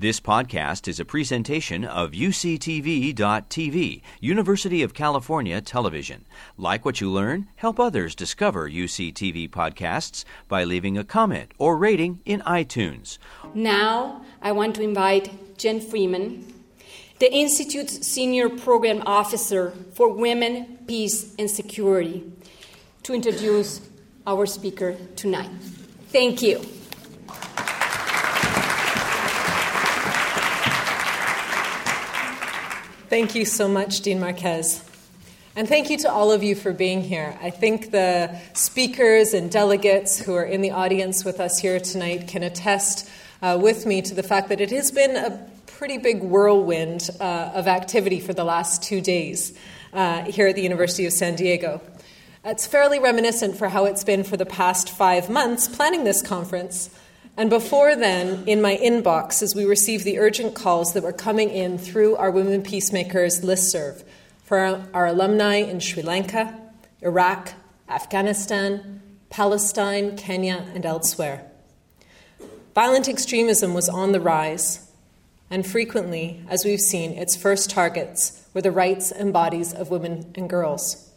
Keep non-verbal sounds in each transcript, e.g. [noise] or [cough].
This podcast is a presentation of UCTV.tv, University of California Television. Like what you learn, help others discover UCTV podcasts by leaving a comment or rating in iTunes. Now, I want to invite Jen Freeman, the Institute's Senior Program Officer for Women, Peace, and Security, to introduce our speaker tonight. Thank you. Thank you so much, Dean Marquez. And thank you to all of you for being here. I think the speakers and delegates who are in the audience with us here tonight can attest uh, with me to the fact that it has been a pretty big whirlwind uh, of activity for the last two days uh, here at the University of San Diego. It's fairly reminiscent for how it's been for the past five months planning this conference. And before then, in my inbox, as we received the urgent calls that were coming in through our Women Peacemakers listserv for our, our alumni in Sri Lanka, Iraq, Afghanistan, Palestine, Kenya, and elsewhere. Violent extremism was on the rise, and frequently, as we've seen, its first targets were the rights and bodies of women and girls.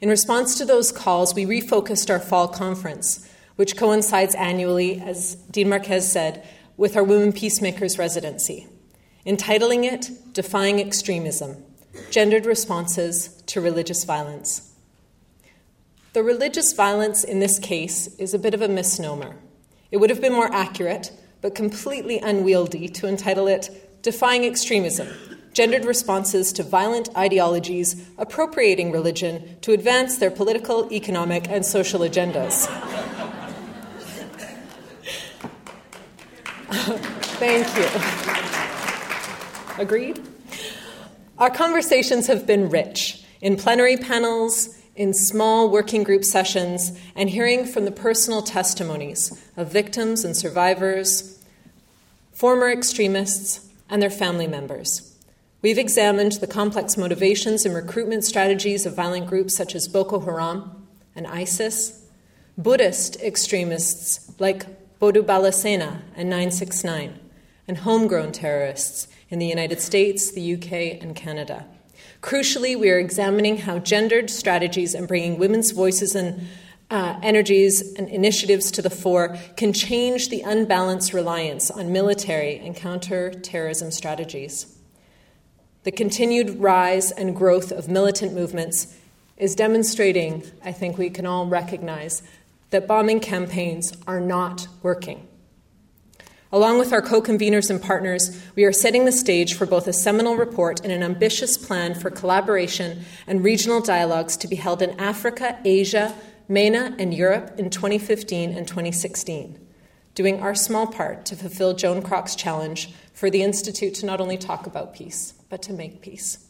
In response to those calls, we refocused our fall conference which coincides annually, as Dean Marquez said, with our Women Peacemakers residency, entitling it Defying Extremism Gendered Responses to Religious Violence. The religious violence in this case is a bit of a misnomer. It would have been more accurate, but completely unwieldy, to entitle it Defying Extremism Gendered Responses to Violent Ideologies Appropriating Religion to Advance Their Political, Economic, and Social Agendas. Thank you. Agreed? Our conversations have been rich in plenary panels, in small working group sessions, and hearing from the personal testimonies of victims and survivors, former extremists, and their family members. We've examined the complex motivations and recruitment strategies of violent groups such as Boko Haram and ISIS, Buddhist extremists like Bodu Bala Sena and 969, and homegrown terrorists in the United States, the UK, and Canada. Crucially, we are examining how gendered strategies and bringing women's voices and uh, energies and initiatives to the fore can change the unbalanced reliance on military and counterterrorism strategies. The continued rise and growth of militant movements is demonstrating, I think we can all recognize, that bombing campaigns are not working. Along with our co conveners and partners, we are setting the stage for both a seminal report and an ambitious plan for collaboration and regional dialogues to be held in Africa, Asia, MENA, and Europe in 2015 and 2016, doing our small part to fulfill Joan Kroc's challenge for the Institute to not only talk about peace, but to make peace.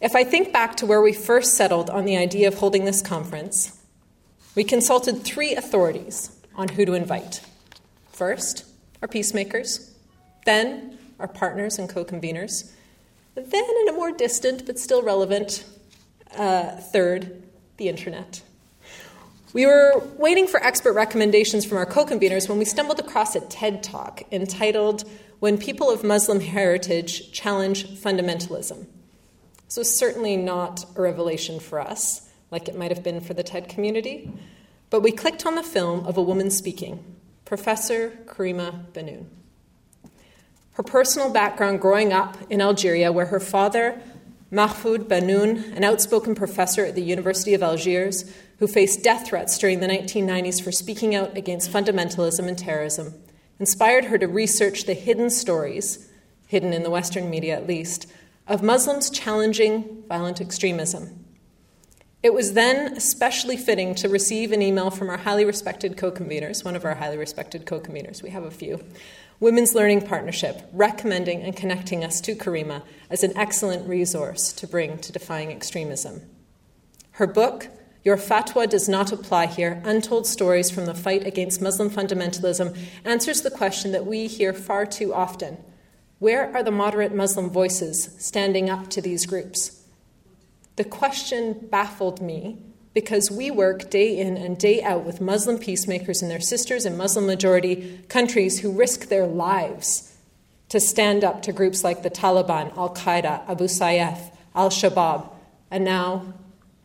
If I think back to where we first settled on the idea of holding this conference, we consulted three authorities on who to invite. First, our peacemakers, then, our partners and co conveners, then, in a more distant but still relevant uh, third, the internet. We were waiting for expert recommendations from our co conveners when we stumbled across a TED talk entitled When People of Muslim Heritage Challenge Fundamentalism. This was certainly not a revelation for us like it might have been for the TED community, but we clicked on the film of a woman speaking, Professor Karima Bennoune. Her personal background growing up in Algeria, where her father, Mahfoud Bennoune, an outspoken professor at the University of Algiers, who faced death threats during the 1990s for speaking out against fundamentalism and terrorism, inspired her to research the hidden stories, hidden in the Western media at least, of Muslims challenging violent extremism it was then especially fitting to receive an email from our highly respected co conveners, one of our highly respected co conveners, we have a few, Women's Learning Partnership, recommending and connecting us to Karima as an excellent resource to bring to defying extremism. Her book, Your Fatwa Does Not Apply Here Untold Stories from the Fight Against Muslim Fundamentalism, answers the question that we hear far too often Where are the moderate Muslim voices standing up to these groups? The question baffled me because we work day in and day out with Muslim peacemakers and their sisters in Muslim majority countries who risk their lives to stand up to groups like the Taliban, Al Qaeda, Abu Sayyaf, Al Shabaab, and now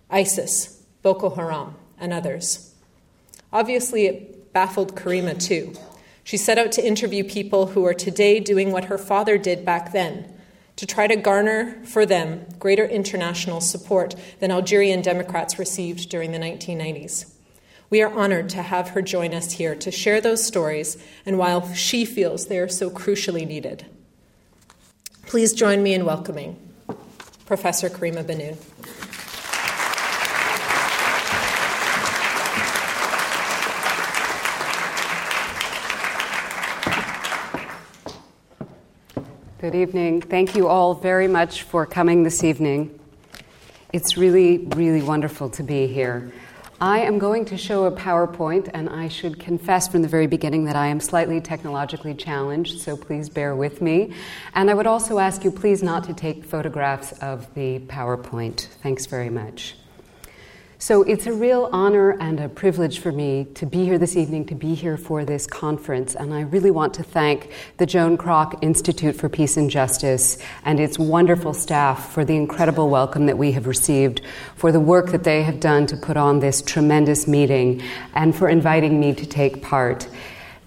ISIS, Boko Haram, and others. Obviously, it baffled Karima too. She set out to interview people who are today doing what her father did back then to try to garner for them greater international support than Algerian Democrats received during the 1990s. We are honored to have her join us here to share those stories and while she feels they are so crucially needed. Please join me in welcoming Professor Karima Bennoune. Good evening. Thank you all very much for coming this evening. It's really, really wonderful to be here. I am going to show a PowerPoint, and I should confess from the very beginning that I am slightly technologically challenged, so please bear with me. And I would also ask you please not to take photographs of the PowerPoint. Thanks very much. So it's a real honor and a privilege for me to be here this evening, to be here for this conference. And I really want to thank the Joan Kroc Institute for Peace and Justice and its wonderful staff for the incredible welcome that we have received, for the work that they have done to put on this tremendous meeting, and for inviting me to take part.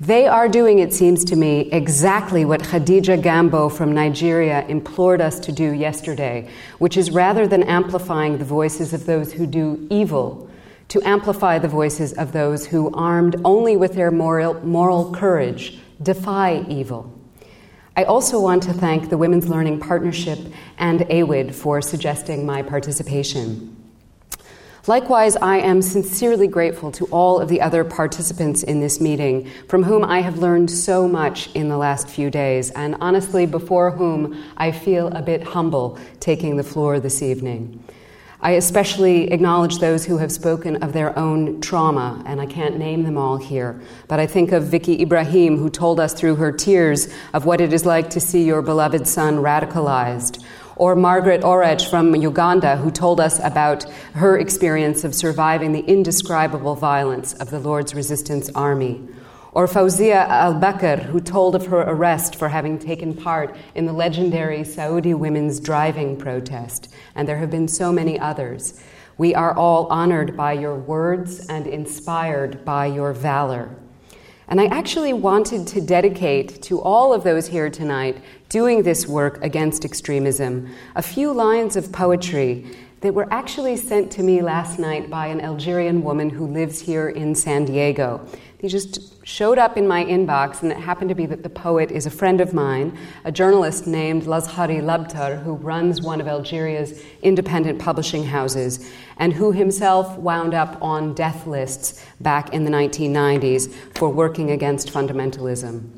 They are doing, it seems to me, exactly what Khadija Gambo from Nigeria implored us to do yesterday, which is rather than amplifying the voices of those who do evil, to amplify the voices of those who, armed only with their moral, moral courage, defy evil. I also want to thank the Women's Learning Partnership and AWID for suggesting my participation. Likewise, I am sincerely grateful to all of the other participants in this meeting, from whom I have learned so much in the last few days, and honestly, before whom I feel a bit humble taking the floor this evening. I especially acknowledge those who have spoken of their own trauma, and I can't name them all here. But I think of Vicky Ibrahim, who told us through her tears of what it is like to see your beloved son radicalized, or Margaret Orech from Uganda, who told us about her experience of surviving the indescribable violence of the Lord's Resistance Army. Or Fauzia al Bakr, who told of her arrest for having taken part in the legendary Saudi women's driving protest. And there have been so many others. We are all honored by your words and inspired by your valor. And I actually wanted to dedicate to all of those here tonight doing this work against extremism a few lines of poetry that were actually sent to me last night by an Algerian woman who lives here in San Diego. They just showed up in my inbox, and it happened to be that the poet is a friend of mine, a journalist named Lazhari Labtar, who runs one of Algeria's independent publishing houses, and who himself wound up on death lists back in the 1990s for working against fundamentalism.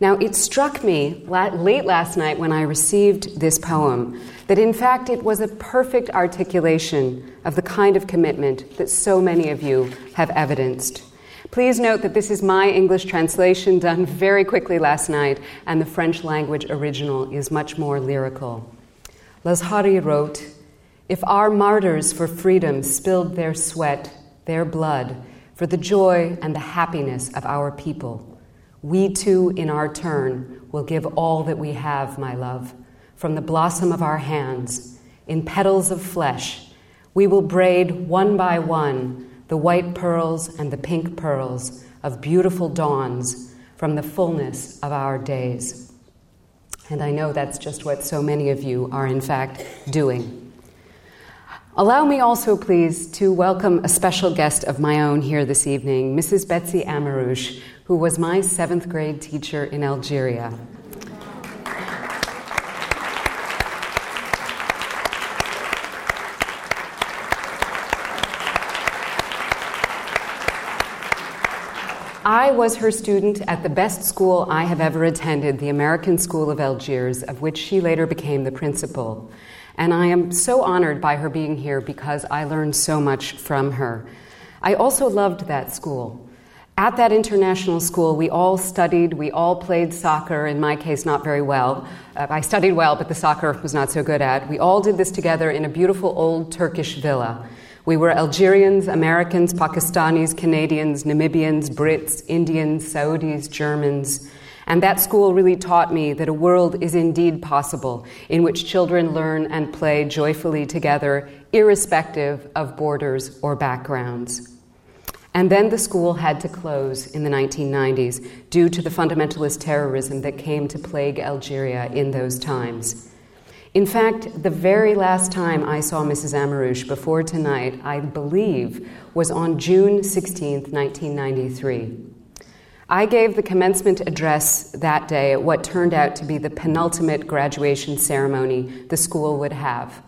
Now, it struck me late last night when I received this poem that in fact it was a perfect articulation of the kind of commitment that so many of you have evidenced. Please note that this is my English translation done very quickly last night, and the French language original is much more lyrical. Lazhari wrote If our martyrs for freedom spilled their sweat, their blood, for the joy and the happiness of our people, we too, in our turn, will give all that we have, my love, from the blossom of our hands, in petals of flesh. We will braid one by one the white pearls and the pink pearls of beautiful dawns from the fullness of our days. And I know that's just what so many of you are, in fact, doing. Allow me also, please, to welcome a special guest of my own here this evening, Mrs. Betsy Amarouche, who was my seventh grade teacher in Algeria. I was her student at the best school I have ever attended, the American School of Algiers, of which she later became the principal. And I am so honored by her being here because I learned so much from her. I also loved that school. At that international school, we all studied, we all played soccer, in my case, not very well. Uh, I studied well, but the soccer was not so good at. We all did this together in a beautiful old Turkish villa We were Algerians, Americans, Pakistanis, Canadians, Namibians, Brits, Indians, Saudis, Germans. And that school really taught me that a world is indeed possible in which children learn and play joyfully together, irrespective of borders or backgrounds. And then the school had to close in the 1990s due to the fundamentalist terrorism that came to plague Algeria in those times. In fact, the very last time I saw Mrs. Amrouche before tonight, I believe, was on June 16, 1993. I gave the commencement address that day at what turned out to be the penultimate graduation ceremony the school would have.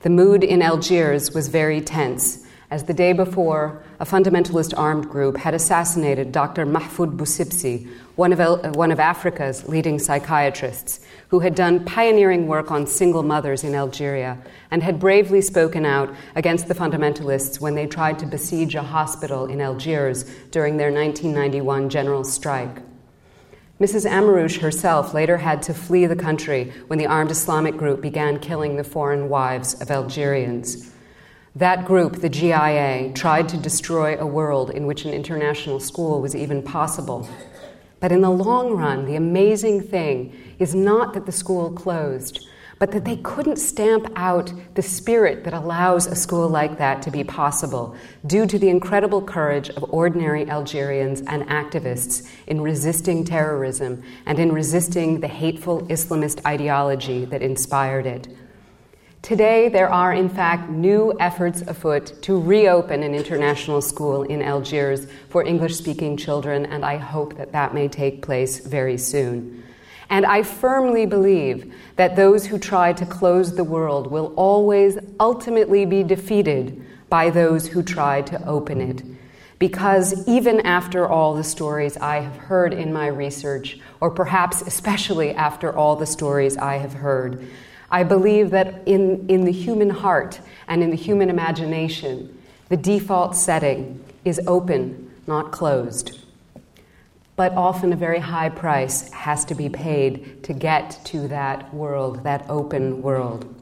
The mood in Algiers was very tense, as the day before, a fundamentalist armed group had assassinated Dr. Mahfoud Boucebci, one of, El- one of Africa's leading psychiatrists, who had done pioneering work on single mothers in Algeria and had bravely spoken out against the fundamentalists when they tried to besiege a hospital in Algiers during their 1991 general strike. Mrs. Amrouche herself later had to flee the country when the armed Islamic group began killing the foreign wives of Algerians. That group, the GIA, tried to destroy a world in which an international school was even possible. But in the long run, the amazing thing is not that the school closed, but that they couldn't stamp out the spirit that allows a school like that to be possible due to the incredible courage of ordinary Algerians and activists in resisting terrorism and in resisting the hateful Islamist ideology that inspired it. Today, there are, in fact, new efforts afoot to reopen an international school in Algiers for English speaking children, and I hope that that may take place very soon. And I firmly believe that those who try to close the world will always ultimately be defeated by those who try to open it. Because even after all the stories I have heard in my research, or perhaps especially after all the stories I have heard, I believe that in, in the human heart and in the human imagination, the default setting is open, not closed. But often a very high price has to be paid to get to that world, that open world.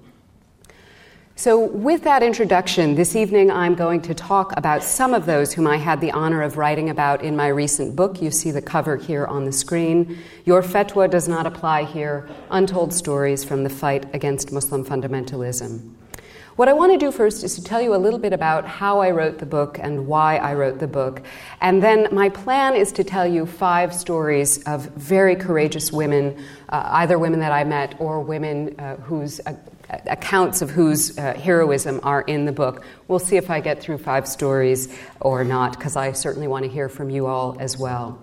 So, with that introduction, this evening I'm going to talk about some of those whom I had the honor of writing about in my recent book. You see the cover here on the screen. Your fatwa does not apply here Untold Stories from the Fight Against Muslim Fundamentalism. What I want to do first is to tell you a little bit about how I wrote the book and why I wrote the book. And then my plan is to tell you five stories of very courageous women, uh, either women that I met or women uh, whose uh, accounts of whose uh, heroism are in the book. We'll see if I get through five stories or not, because I certainly want to hear from you all as well.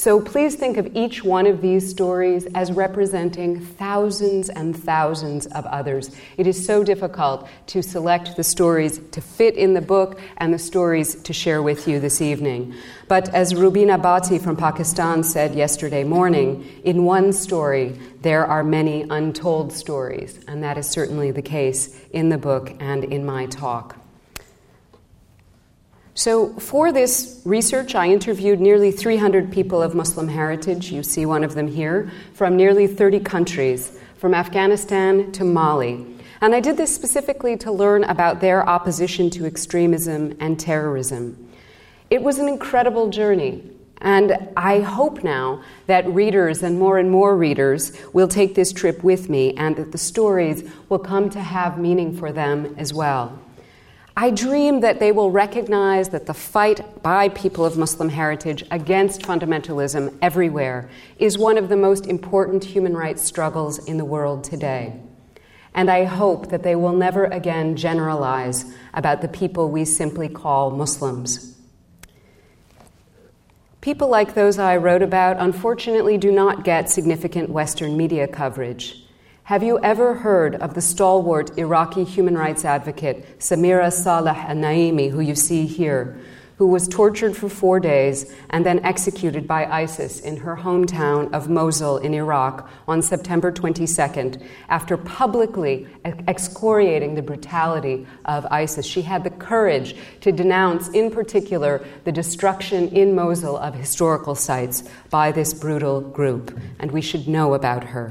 So please think of each one of these stories as representing thousands and thousands of others. It is so difficult to select the stories to fit in the book and the stories to share with you this evening. But as Rubina Bhatti from Pakistan said yesterday morning, in one story, there are many untold stories, and that is certainly the case in the book and in my talk. So, for this research, I interviewed nearly 300 people of Muslim heritage. You see one of them here, from nearly 30 countries, from Afghanistan to Mali. And I did this specifically to learn about their opposition to extremism and terrorism. It was an incredible journey. And I hope now that readers and more and more readers will take this trip with me and that the stories will come to have meaning for them as well. I dream that they will recognize that the fight by people of Muslim heritage against fundamentalism everywhere is one of the most important human rights struggles in the world today. And I hope that they will never again generalize about the people we simply call Muslims. People like those I wrote about unfortunately do not get significant Western media coverage. Have you ever heard of the stalwart Iraqi human rights advocate Samira Saleh Naimi, who you see here, who was tortured for four days and then executed by ISIS in her hometown of Mosul in Iraq on September 22nd after publicly excoriating the brutality of ISIS? She had the courage to denounce, in particular, the destruction in Mosul of historical sites by this brutal group, and we should know about her.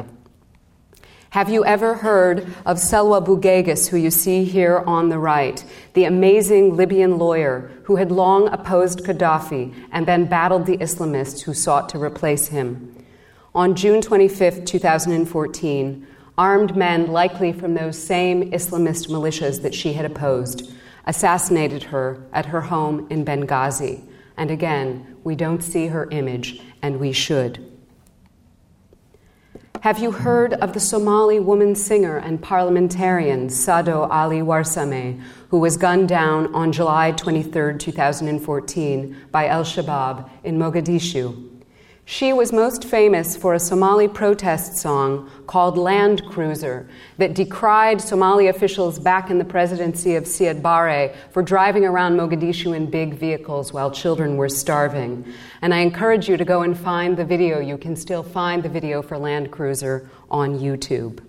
Have you ever heard of Selwa Bugaighis, who you see here on the right, the amazing Libyan lawyer who had long opposed Gaddafi and then battled the Islamists who sought to replace him? On June 25, 2014, armed men, likely from those same Islamist militias that she had opposed, assassinated her at her home in Benghazi. And again, we don't see her image, and we should. Have you heard of the Somali woman singer and parliamentarian Sado Ali Warsame, who was gunned down on July 23, 2014, by Al Shabaab in Mogadishu? She was most famous for a Somali protest song called Land Cruiser that decried Somali officials back in the presidency of Siad Barre for driving around Mogadishu in big vehicles while children were starving. And I encourage you to go and find the video. You can still find the video for Land Cruiser on YouTube.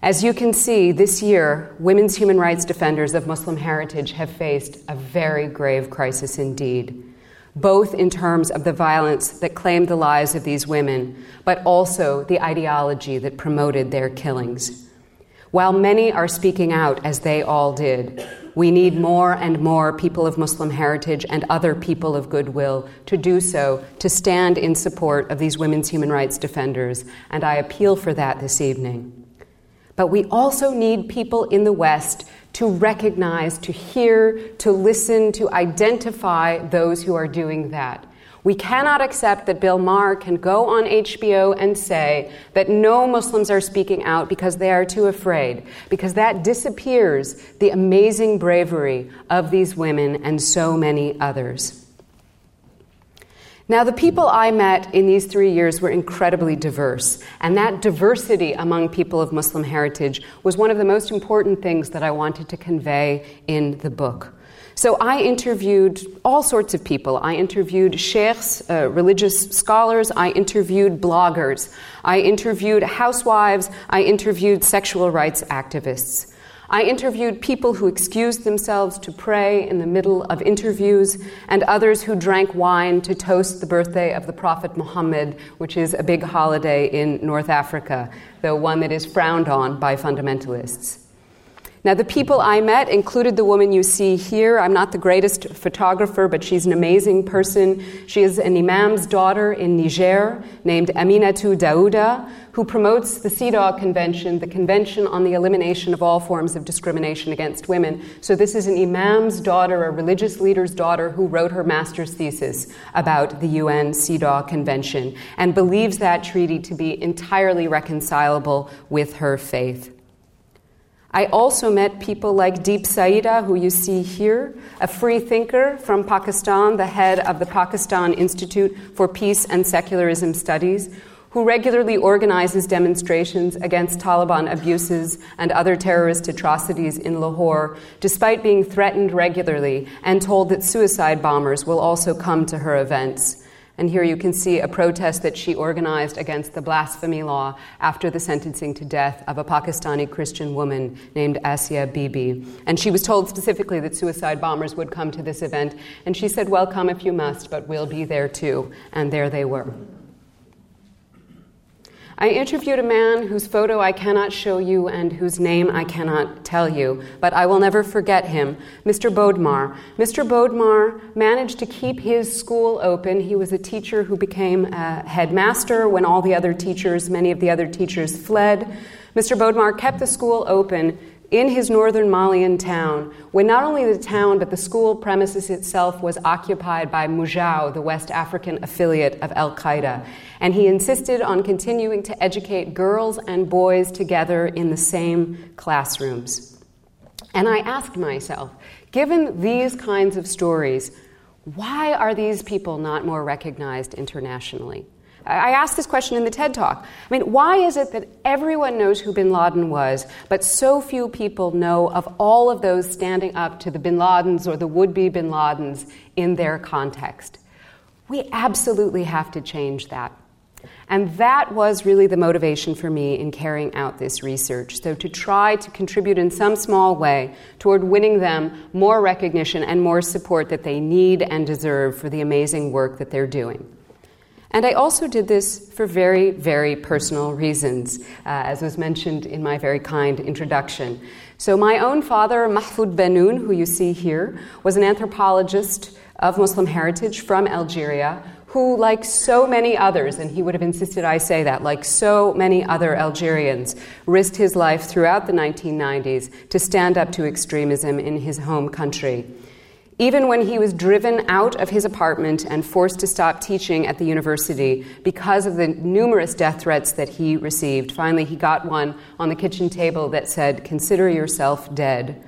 As you can see, this year, women's human rights defenders of Muslim heritage have faced a very grave crisis indeed both in terms of the violence that claimed the lives of these women, but also the ideology that promoted their killings. While many are speaking out, as they all did, we need more and more people of Muslim heritage and other people of goodwill to do so, to stand in support of these women's human rights defenders, and I appeal for that this evening. But we also need people in the West to recognize, to hear, to listen, to identify those who are doing that. We cannot accept that Bill Maher can go on HBO and say that no Muslims are speaking out because they are too afraid, because that disappears the amazing bravery of these women and so many others. Now, the people I met in these three years were incredibly diverse, and that diversity among people of Muslim heritage was one of the most important things that I wanted to convey in the book. So I interviewed all sorts of people. I interviewed sheikhs, uh, religious scholars. I interviewed bloggers. I interviewed housewives. I interviewed sexual rights activists. I interviewed people who excused themselves to pray in the middle of interviews and others who drank wine to toast the birthday of the Prophet Muhammad, which is a big holiday in North Africa, though one that is frowned on by fundamentalists. Now, the people I met included the woman you see here. I'm not the greatest photographer, but she's an amazing person. She is an imam's daughter in Niger named Aminatu Daouda, who promotes the CEDAW Convention, the Convention on the Elimination of All Forms of Discrimination Against Women. So, this is an imam's daughter, a religious leader's daughter, who wrote her master's thesis about the UN CEDAW Convention and believes that treaty to be entirely reconcilable with her faith. I also met people like Diep Saeeda, who you see here, a free thinker from Pakistan, the head of the Pakistan Institute for Peace and Secularism Studies, who regularly organizes demonstrations against Taliban abuses and other terrorist atrocities in Lahore, despite being threatened regularly and told that suicide bombers will also come to her events. And here you can see a protest that she organized against the blasphemy law after the sentencing to death of a Pakistani Christian woman named Asia Bibi. And she was told specifically that suicide bombers would come to this event. And she said, Well, come if you must, but we'll be there too. And there they were. I interviewed a man whose photo I cannot show you and whose name I cannot tell you, but I will never forget him, Mr. Bodmar. Mr. Bodmar managed to keep his school open. He was a teacher who became a headmaster when all the other teachers, many of the other teachers, fled. Mr. Bodmar kept the school open in his northern Malian town, when not only the town but the school premises itself was occupied by Mujao, the West African affiliate of Al Qaeda. And he insisted on continuing to educate girls and boys together in the same classrooms. And I asked myself, given these kinds of stories, why are these people not more recognized internationally? I asked this question in the TED Talk. I mean, why is it that everyone knows who bin Laden was, but so few people know of all of those standing up to the bin Ladens or the would be bin Ladens in their context? We absolutely have to change that. And that was really the motivation for me in carrying out this research. So, to try to contribute in some small way toward winning them more recognition and more support that they need and deserve for the amazing work that they're doing. And I also did this for very, very personal reasons, uh, as was mentioned in my very kind introduction. So, my own father, Mahfoud Bennoune, who you see here, was an anthropologist of Muslim heritage from Algeria who, like so many others, and he would have insisted I say that, like so many other Algerians, risked his life throughout the 1990s to stand up to extremism in his home country. Even when he was driven out of his apartment and forced to stop teaching at the university because of the numerous death threats that he received, finally he got one on the kitchen table that said, Consider yourself dead.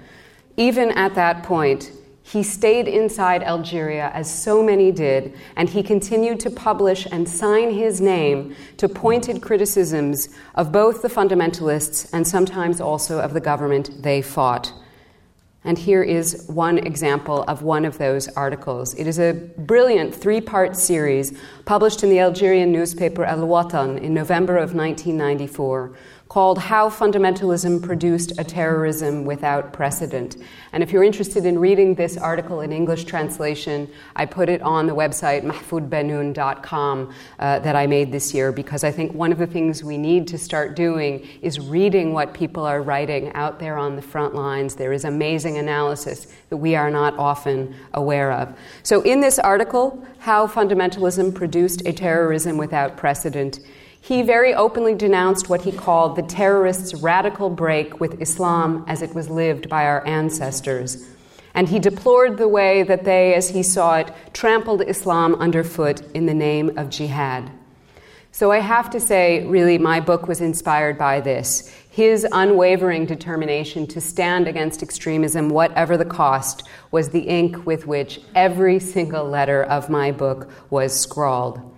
Even at that point, he stayed inside Algeria, as so many did, and he continued to publish and sign his name to pointed criticisms of both the fundamentalists and sometimes also of the government they fought. And here is one example of one of those articles. It is a brilliant three part series published in the Algerian newspaper Al Watan in November of 1994 called How Fundamentalism Produced a Terrorism Without Precedent. And if you're interested in reading this article in English translation, I put it on the website mahfoudbennoun.com uh, that I made this year because I think one of the things we need to start doing is reading what people are writing out there on the front lines. There is amazing analysis that we are not often aware of. So, in this article, How Fundamentalism Produced a Terrorism Without Precedent, he very openly denounced what he called the terrorists' radical break with Islam as it was lived by our ancestors. And he deplored the way that they, as he saw it, trampled Islam underfoot in the name of jihad. So I have to say, really, my book was inspired by this. His unwavering determination to stand against extremism, whatever the cost, was the ink with which every single letter of my book was scrawled.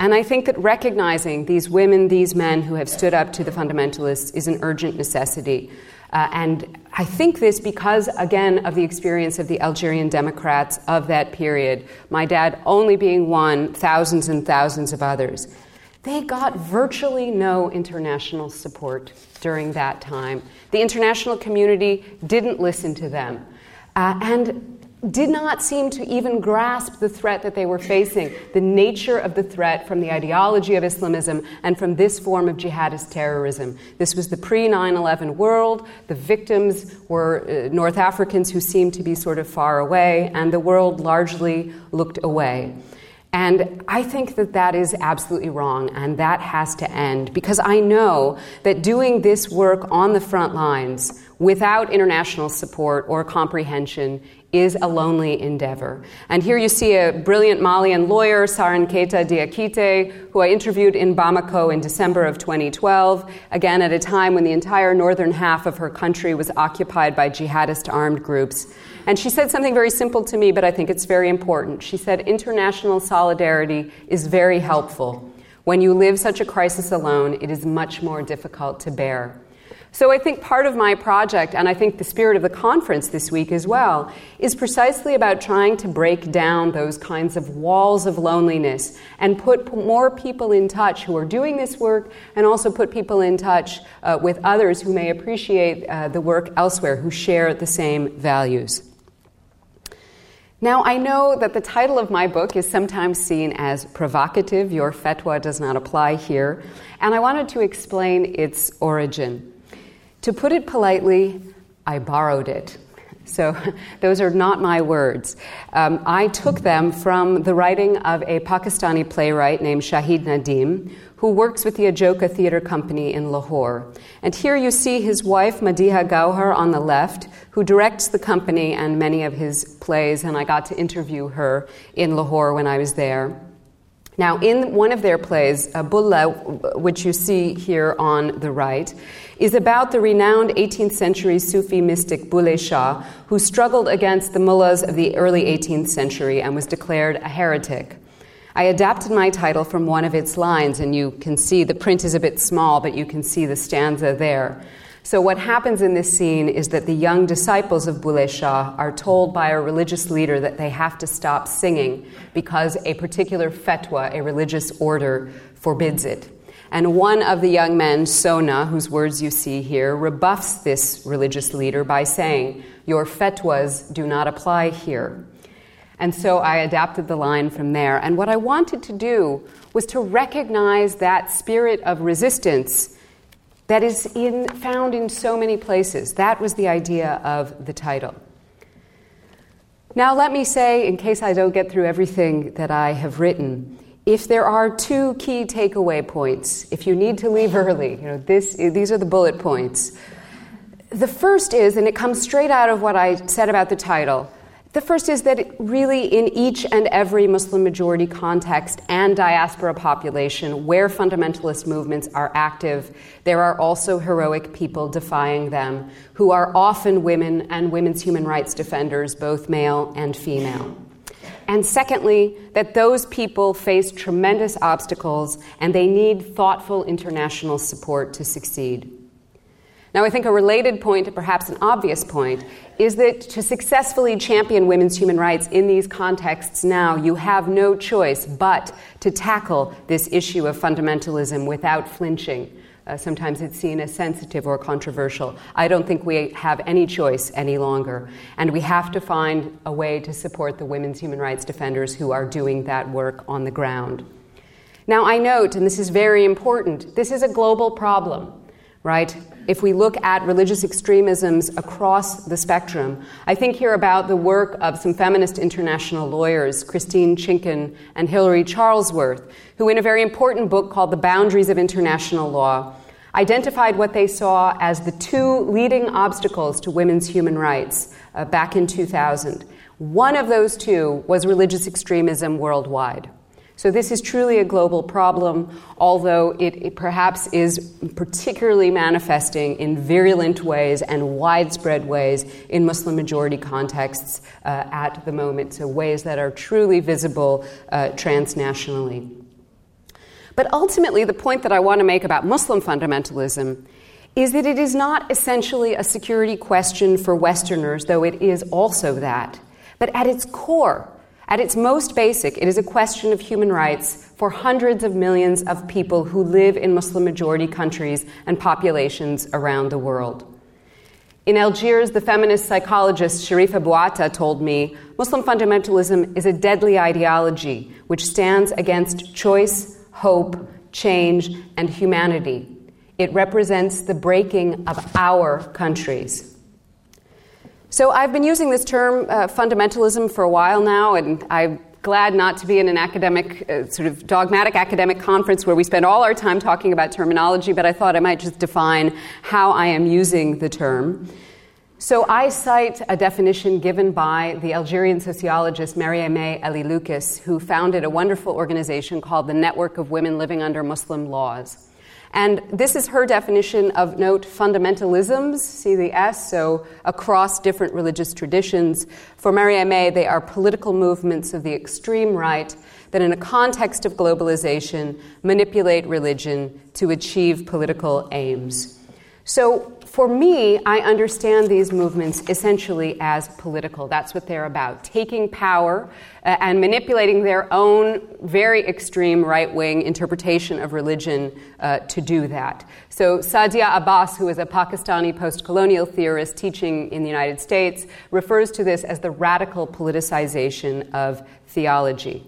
And I think that recognizing these women, these men who have stood up to the fundamentalists is an urgent necessity. Uh, and I think this because, again, of the experience of the Algerian Democrats of that period, my dad only being one, thousands and thousands of others. They got virtually no international support during that time. The international community didn't listen to them. Uh, and did not seem to even grasp the threat that they were facing, the nature of the threat from the ideology of Islamism and from this form of jihadist terrorism. This was the pre 9 11 world. The victims were uh, North Africans who seemed to be sort of far away, and the world largely looked away. And I think that that is absolutely wrong, and that has to end because I know that doing this work on the front lines without international support or comprehension is a lonely endeavor. And here you see a brilliant Malian lawyer, Saran Keita Diakite, who I interviewed in Bamako in December of 2012, again at a time when the entire northern half of her country was occupied by jihadist armed groups. And she said something very simple to me, but I think it's very important. She said, International solidarity is very helpful. When you live such a crisis alone, it is much more difficult to bear. So I think part of my project, and I think the spirit of the conference this week as well, is precisely about trying to break down those kinds of walls of loneliness and put more people in touch who are doing this work and also put people in touch uh, with others who may appreciate uh, the work elsewhere, who share the same values. Now, I know that the title of my book is sometimes seen as provocative. Your fatwa does not apply here. And I wanted to explain its origin. To put it politely, I borrowed it. So, [laughs] those are not my words. Um, I took them from the writing of a Pakistani playwright named Shahid Nadeem, who works with the Ajoka Theatre Company in Lahore. And here you see his wife, Madiha Gauhar, on the left, who directs the company and many of his plays, and I got to interview her in Lahore when I was there. Now, in one of their plays, Bulla, which you see here on the right, is about the renowned 18th century Sufi mystic Bulleh Shah, who struggled against the mullahs of the early 18th century and was declared a heretic. I adapted my title from one of its lines, and you can see the print is a bit small, but you can see the stanza there. So, what happens in this scene is that the young disciples of Bulleh Shah are told by a religious leader that they have to stop singing because a particular fatwa, a religious order, forbids it. And one of the young men, Sona, whose words you see here, rebuffs this religious leader by saying, Your fatwas do not apply here. And so I adapted the line from there. And what I wanted to do was to recognize that spirit of resistance that is in, found in so many places. That was the idea of the title. Now, let me say, in case I don't get through everything that I have written, if there are two key takeaway points, if you need to leave early, you know, this, these are the bullet points. The first is, and it comes straight out of what I said about the title, the first is that really, in each and every Muslim majority context and diaspora population where fundamentalist movements are active, there are also heroic people defying them, who are often women and women's human rights defenders, both male and female. And secondly, that those people face tremendous obstacles and they need thoughtful international support to succeed. Now, I think a related point, perhaps an obvious point, is that to successfully champion women's human rights in these contexts now, you have no choice but to tackle this issue of fundamentalism without flinching. Uh, sometimes it's seen as sensitive or controversial. I don't think we have any choice any longer. And we have to find a way to support the women's human rights defenders who are doing that work on the ground. Now, I note, and this is very important, this is a global problem, right? If we look at religious extremisms across the spectrum, I think here about the work of some feminist international lawyers, Christine Chinkin and Hilary Charlesworth, who, in a very important book called The Boundaries of International Law, identified what they saw as the two leading obstacles to women's human rights uh, back in 2000. One of those two was religious extremism worldwide. So, this is truly a global problem, although it, it, perhaps is particularly manifesting in virulent ways and widespread ways in Muslim majority contexts uh, at the moment, so ways that are truly visible uh, transnationally. But ultimately, the point that I want to make about Muslim fundamentalism is that it is not essentially a security question for Westerners, though it is also that. But at its core, at its most basic, it is a question of human rights for hundreds of millions of people who live in Muslim majority countries and populations around the world. In Algiers, the feminist psychologist Cherifa Bouatta told me Muslim fundamentalism is a deadly ideology which stands against choice, hope, change, and humanity. It represents the breaking of our countries. So I've been using this term uh, fundamentalism for a while now, and I'm glad not to be in an academic, uh, sort of dogmatic academic conference where we spend all our time talking about terminology, but I thought I might just define how I am using the term. So I cite a definition given by the Algerian sociologist Marieme Hélie-Lucas, who founded a wonderful organization called the Network of Women Living Under Muslim Laws. And this is her definition of note fundamentalisms, see the S, so across different religious traditions. For Marieme, they are political movements of the extreme right that, in a context of globalization, manipulate religion to achieve political aims. So, for me, I understand these movements essentially as political. That's what they're about taking power uh, and manipulating their own very extreme right wing interpretation of religion uh, to do that. So, Sadia Abbas, who is a Pakistani post colonial theorist teaching in the United States, refers to this as the radical politicization of theology.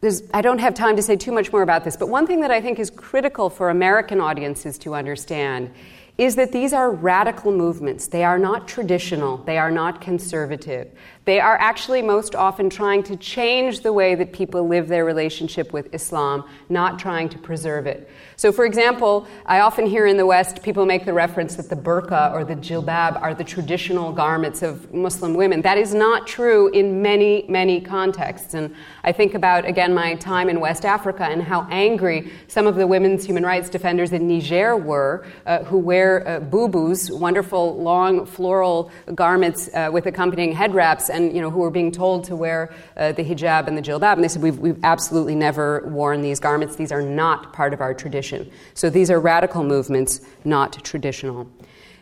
There's, I don't have time to say too much more about this, but one thing that I think is critical for American audiences to understand is that these are radical movements. They are not traditional, they are not conservative. They are actually most often trying to change the way that people live their relationship with Islam, not trying to preserve it. So, for example, I often hear in the West people make the reference that the burqa or the jilbab are the traditional garments of Muslim women. That is not true in many, many contexts. And I think about, again, my time in West Africa and how angry some of the women's human rights defenders in Niger were, uh, who wear uh, bubus, wonderful long floral garments uh, with accompanying head wraps and you know, who were being told to wear uh, the hijab and the jilbab. And they said, we've, we've absolutely never worn these garments. These are not part of our tradition. So these are radical movements, not traditional.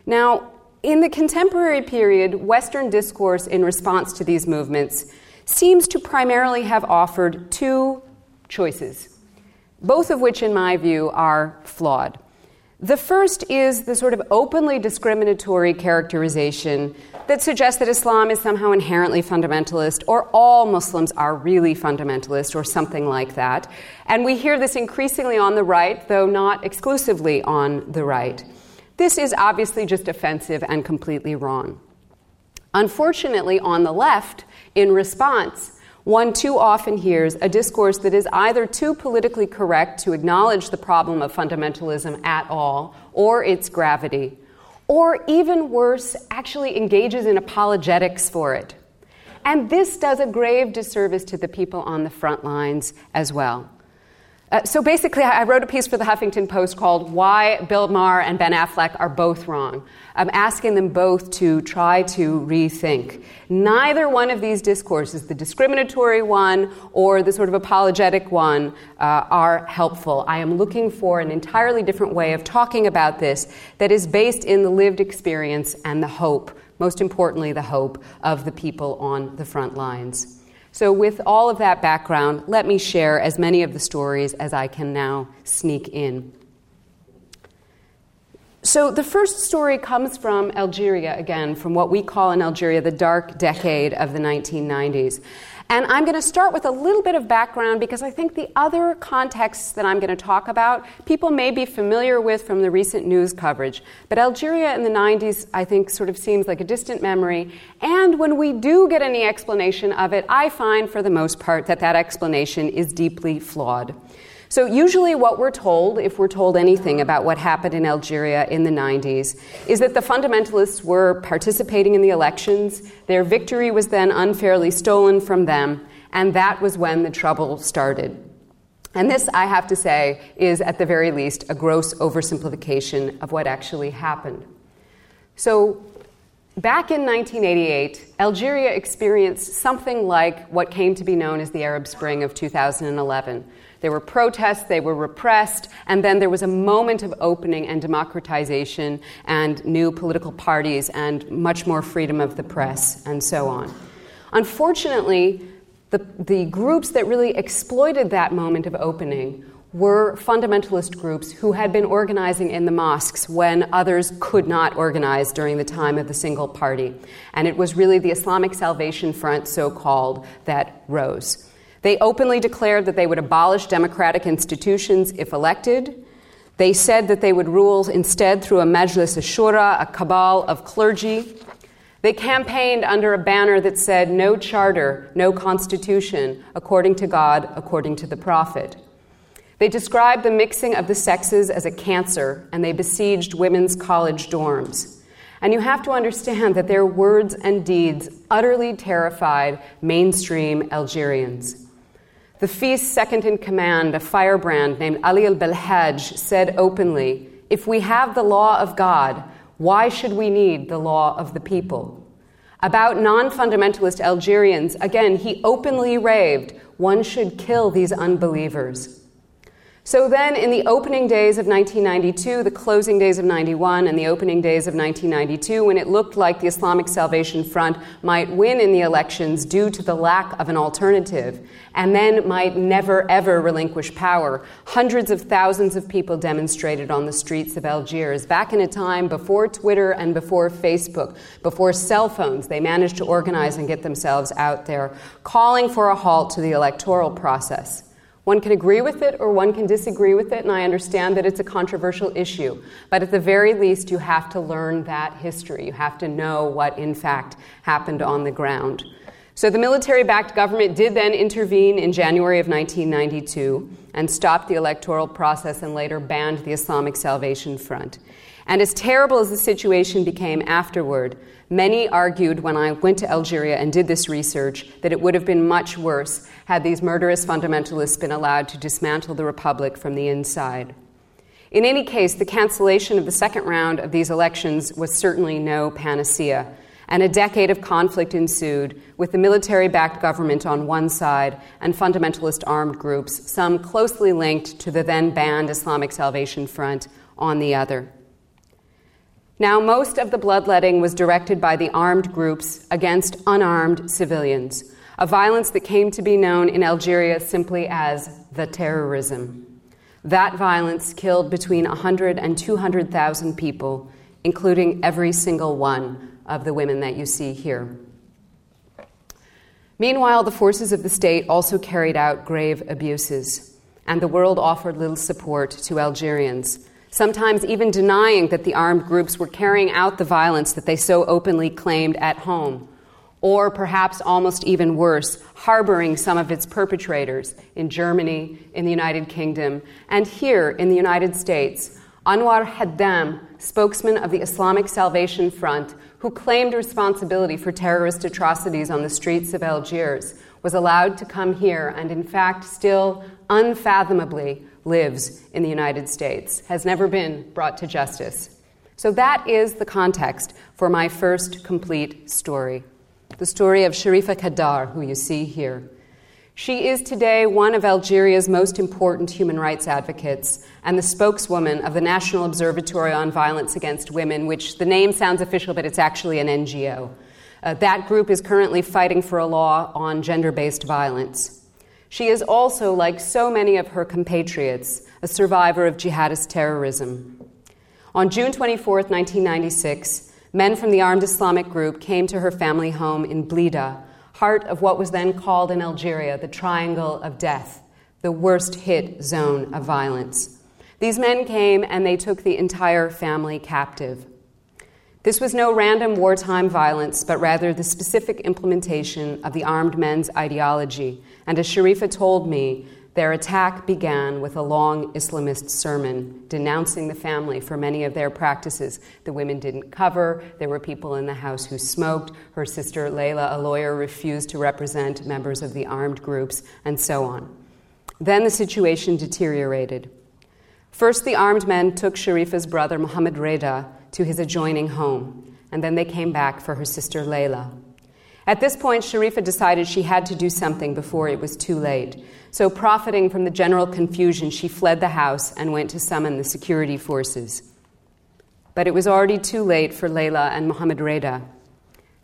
Now, in the contemporary period, Western discourse in response to these movements seems to primarily have offered two choices, both of which, in my view, are flawed. The first is the sort of openly discriminatory characterization that suggests that Islam is somehow inherently fundamentalist or all Muslims are really fundamentalist or something like that. And we hear this increasingly on the right, though not exclusively on the right. This is obviously just offensive and completely wrong. Unfortunately, on the left, in response, one too often hears a discourse that is either too politically correct to acknowledge the problem of fundamentalism at all or its gravity, or even worse, actually engages in apologetics for it. And this does a grave disservice to the people on the front lines as well. Uh, so basically, I wrote a piece for the Huffington Post called Why Bill Maher and Ben Affleck Are Both Wrong. I'm asking them both to try to rethink. Neither one of these discourses, the discriminatory one or the sort of apologetic one, uh, are helpful. I am looking for an entirely different way of talking about this that is based in the lived experience and the hope, most importantly, the hope of the people on the front lines. So, with all of that background, let me share as many of the stories as I can now sneak in. So, the first story comes from Algeria, again, from what we call in Algeria the dark decade of the 1990s. And I'm going to start with a little bit of background because I think the other contexts that I'm going to talk about, people may be familiar with from the recent news coverage. But Algeria in the 90s, I think, sort of seems like a distant memory. And when we do get any explanation of it, I find, for the most part, that that explanation is deeply flawed. So, usually, what we're told, if we're told anything about what happened in Algeria in the 90s, is that the fundamentalists were participating in the elections, their victory was then unfairly stolen from them, and that was when the trouble started. And this, I have to say, is at the very least a gross oversimplification of what actually happened. So, back in 1988, Algeria experienced something like what came to be known as the Arab Spring of 2011 there were protests, they were repressed, and then there was a moment of opening and democratization and new political parties and much more freedom of the press and so on. Unfortunately, the, the groups that really exploited that moment of opening were fundamentalist groups who had been organizing in the mosques when others could not organize during the time of the single party. And it was really the Islamic Salvation Front, so called, that rose. They openly declared that they would abolish democratic institutions if elected. They said that they would rule instead through a Majlis Ashura, a cabal of clergy. They campaigned under a banner that said, No charter, no constitution, according to God, according to the prophet. They described the mixing of the sexes as a cancer, and they besieged women's college dorms. And you have to understand that their words and deeds utterly terrified mainstream Algerians. The FIS second in command, a firebrand named Ali al Belhaj, said openly If we have the law of God, why should we need the law of the people? About non fundamentalist Algerians, again, he openly raved one should kill these unbelievers. So then, in the opening days of 1992, the closing days of 91, and the opening days of 1992, when it looked like the Islamic Salvation Front might win in the elections due to the lack of an alternative, and then might never ever relinquish power, hundreds of thousands of people demonstrated on the streets of Algiers. Back in a time before Twitter and before Facebook, before cell phones, they managed to organize and get themselves out there, calling for a halt to the electoral process. One can agree with it or one can disagree with it, and I understand that it's a controversial issue. But at the very least, you have to learn that history. You have to know what, in fact, happened on the ground. So the military backed government did then intervene in January of 1992 and stopped the electoral process and later banned the Islamic Salvation Front. And as terrible as the situation became afterward, many argued when I went to Algeria and did this research that it would have been much worse had these murderous fundamentalists been allowed to dismantle the republic from the inside. In any case, the cancellation of the second round of these elections was certainly no panacea, and a decade of conflict ensued with the military backed government on one side and fundamentalist armed groups, some closely linked to the then banned Islamic Salvation Front, on the other. Now, most of the bloodletting was directed by the armed groups against unarmed civilians, a violence that came to be known in Algeria simply as the terrorism. That violence killed between 100 and 200,000 people, including every single one of the women that you see here. Meanwhile, the forces of the state also carried out grave abuses, and the world offered little support to Algerians, sometimes even denying that the armed groups were carrying out the violence that they so openly claimed at home, or perhaps almost even worse, harboring some of its perpetrators in Germany, in the United Kingdom, and here in the United States. Anwar Haddam, spokesman of the Islamic Salvation Front, who claimed responsibility for terrorist atrocities on the streets of Algiers, was allowed to come here and, in fact, still unfathomably lives in the United States, has never been brought to justice. So, that is the context for my first complete story the story of Cherifa Kheddar, who you see here. She is today one of Algeria's most important human rights advocates and the spokeswoman of the National Observatory on Violence Against Women, which the name sounds official, but it's actually an NGO. Uh, that group is currently fighting for a law on gender based violence. She is also, like so many of her compatriots, a survivor of jihadist terrorism. On June 24, 1996, men from the armed Islamic group came to her family home in Blida heart of what was then called in Algeria the Triangle of Death, the worst hit zone of violence. These men came and they took the entire family captive. This was no random wartime violence, but rather the specific implementation of the armed men's ideology. And as Cherifa told me, their attack began with a long Islamist sermon denouncing the family for many of their practices. The women didn't cover, there were people in the house who smoked, her sister Layla, a lawyer, refused to represent members of the armed groups, and so on. Then the situation deteriorated. First, the armed men took Cherifa's brother, Mohammed Reda, to his adjoining home, and then they came back for her sister Layla. At this point, Cherifa decided she had to do something before it was too late. So, profiting from the general confusion, she fled the house and went to summon the security forces. But it was already too late for Layla and Mohammed Reda.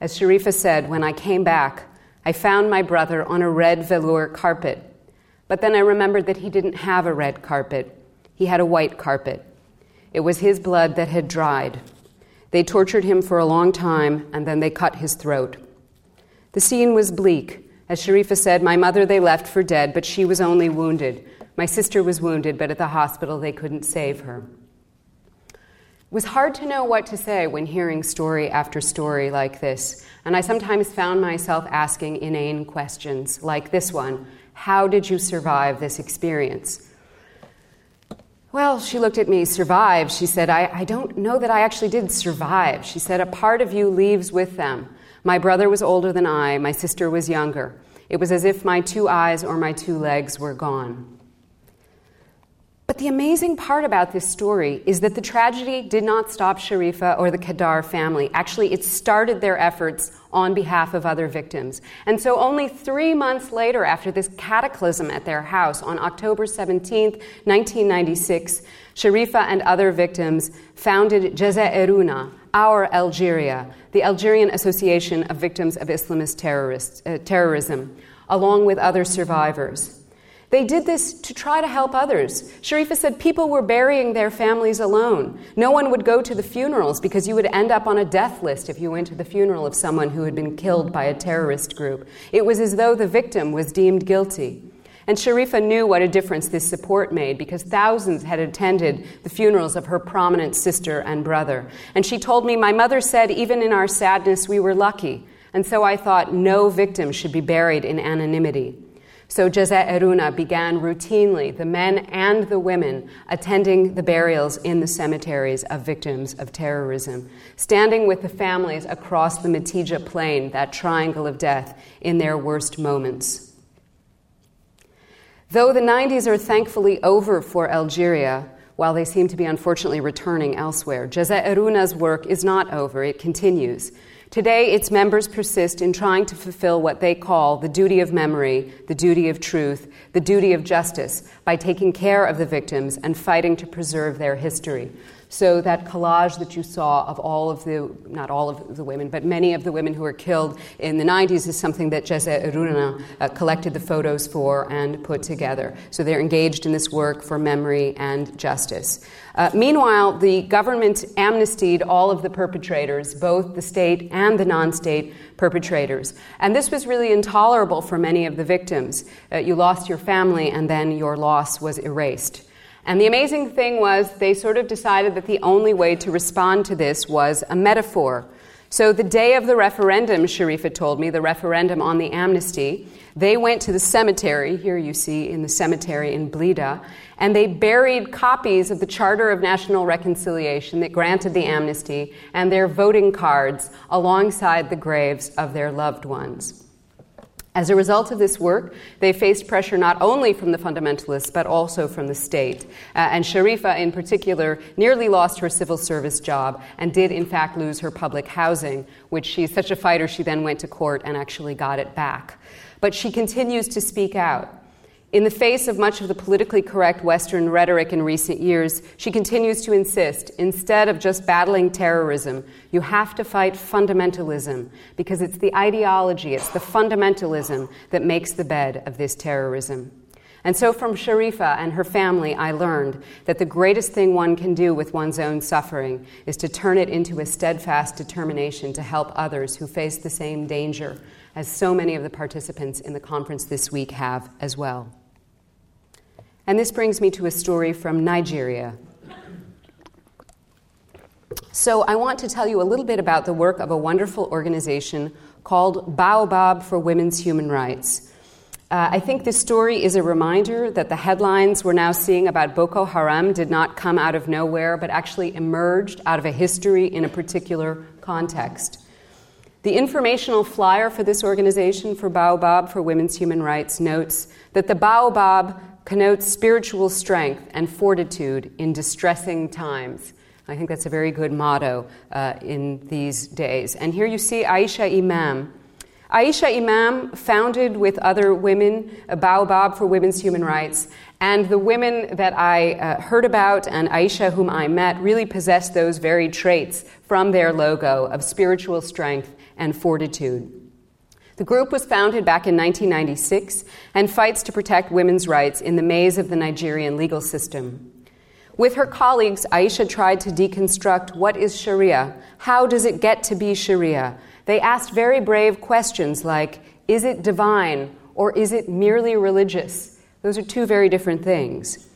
As Cherifa said, when I came back, I found my brother on a red velour carpet. But then I remembered that he didn't have a red carpet, he had a white carpet. It was his blood that had dried. They tortured him for a long time, and then they cut his throat. The scene was bleak. As Cherifa said, my mother they left for dead, but she was only wounded. My sister was wounded, but at the hospital they couldn't save her. It was hard to know what to say when hearing story after story like this, and I sometimes found myself asking inane questions like this one How did you survive this experience? Well, she looked at me, survive. She said, I, I don't know that I actually did survive. She said, A part of you leaves with them. My brother was older than I, my sister was younger. It was as if my two eyes or my two legs were gone. But the amazing part about this story is that the tragedy did not stop Cherifa or the Kheddar family. Actually, it started their efforts on behalf of other victims. And so, only three months later, after this cataclysm at their house, on October 17, 1996, Cherifa and other victims founded Jazairuna, Our Algeria, the Algerian Association of Victims of Islamist uh, Terrorism, along with other survivors. They did this to try to help others. Cherifa said people were burying their families alone. No one would go to the funerals because you would end up on a death list if you went to the funeral of someone who had been killed by a terrorist group. It was as though the victim was deemed guilty. And Cherifa knew what a difference this support made because thousands had attended the funerals of her prominent sister and brother. And she told me, My mother said, even in our sadness, we were lucky. And so I thought no victim should be buried in anonymity. So Jazairuna began routinely, the men and the women, attending the burials in the cemeteries of victims of terrorism, standing with the families across the Metidja plain, that triangle of death, in their worst moments. Though the 90s are thankfully over for Algeria, while they seem to be unfortunately returning elsewhere, Jazairuna's work is not over, it continues. Today, its members persist in trying to fulfill what they call the duty of memory, the duty of truth, the duty of justice by taking care of the victims and fighting to preserve their history. So that collage that you saw of all of the, not all of the women, but many of the women who were killed in the 90s is something that Jazairuna uh, collected the photos for and put together. So they're engaged in this work for memory and justice. Uh, meanwhile, the government amnestied all of the perpetrators, both the state and the non state perpetrators. And this was really intolerable for many of the victims. Uh, you lost your family, and then your loss was erased. And the amazing thing was, they sort of decided that the only way to respond to this was a metaphor. So, the day of the referendum, Cherifa told me, the referendum on the amnesty, they went to the cemetery, here you see in the cemetery in Blida, and they buried copies of the Charter of National Reconciliation that granted the amnesty and their voting cards alongside the graves of their loved ones. As a result of this work, they faced pressure not only from the fundamentalists, but also from the state. Uh, and Cherifa, in particular, nearly lost her civil service job and did, in fact, lose her public housing, which she's such a fighter, she then went to court and actually got it back. But she continues to speak out. In the face of much of the politically correct Western rhetoric in recent years, she continues to insist instead of just battling terrorism, you have to fight fundamentalism because it's the ideology, it's the fundamentalism that makes the bed of this terrorism. And so, from Cherifa and her family, I learned that the greatest thing one can do with one's own suffering is to turn it into a steadfast determination to help others who face the same danger as so many of the participants in the conference this week have as well. And this brings me to a story from Nigeria. So, I want to tell you a little bit about the work of a wonderful organization called Baobab for Women's Human Rights. Uh, I think this story is a reminder that the headlines we're now seeing about Boko Haram did not come out of nowhere, but actually emerged out of a history in a particular context. The informational flyer for this organization, for Baobab for Women's Human Rights, notes that the Baobab connotes spiritual strength and fortitude in distressing times. I think that's a very good motto uh, in these days. And here you see Aisha Imam. Aisha Imam founded with other women a Baobab for Women's Human Rights, and the women that I uh, heard about and Aisha, whom I met, really possessed those very traits from their logo of spiritual strength and fortitude. The group was founded back in 1996 and fights to protect women's rights in the maze of the Nigerian legal system. With her colleagues, Aisha tried to deconstruct what is Sharia? How does it get to be Sharia? They asked very brave questions like Is it divine or is it merely religious? Those are two very different things.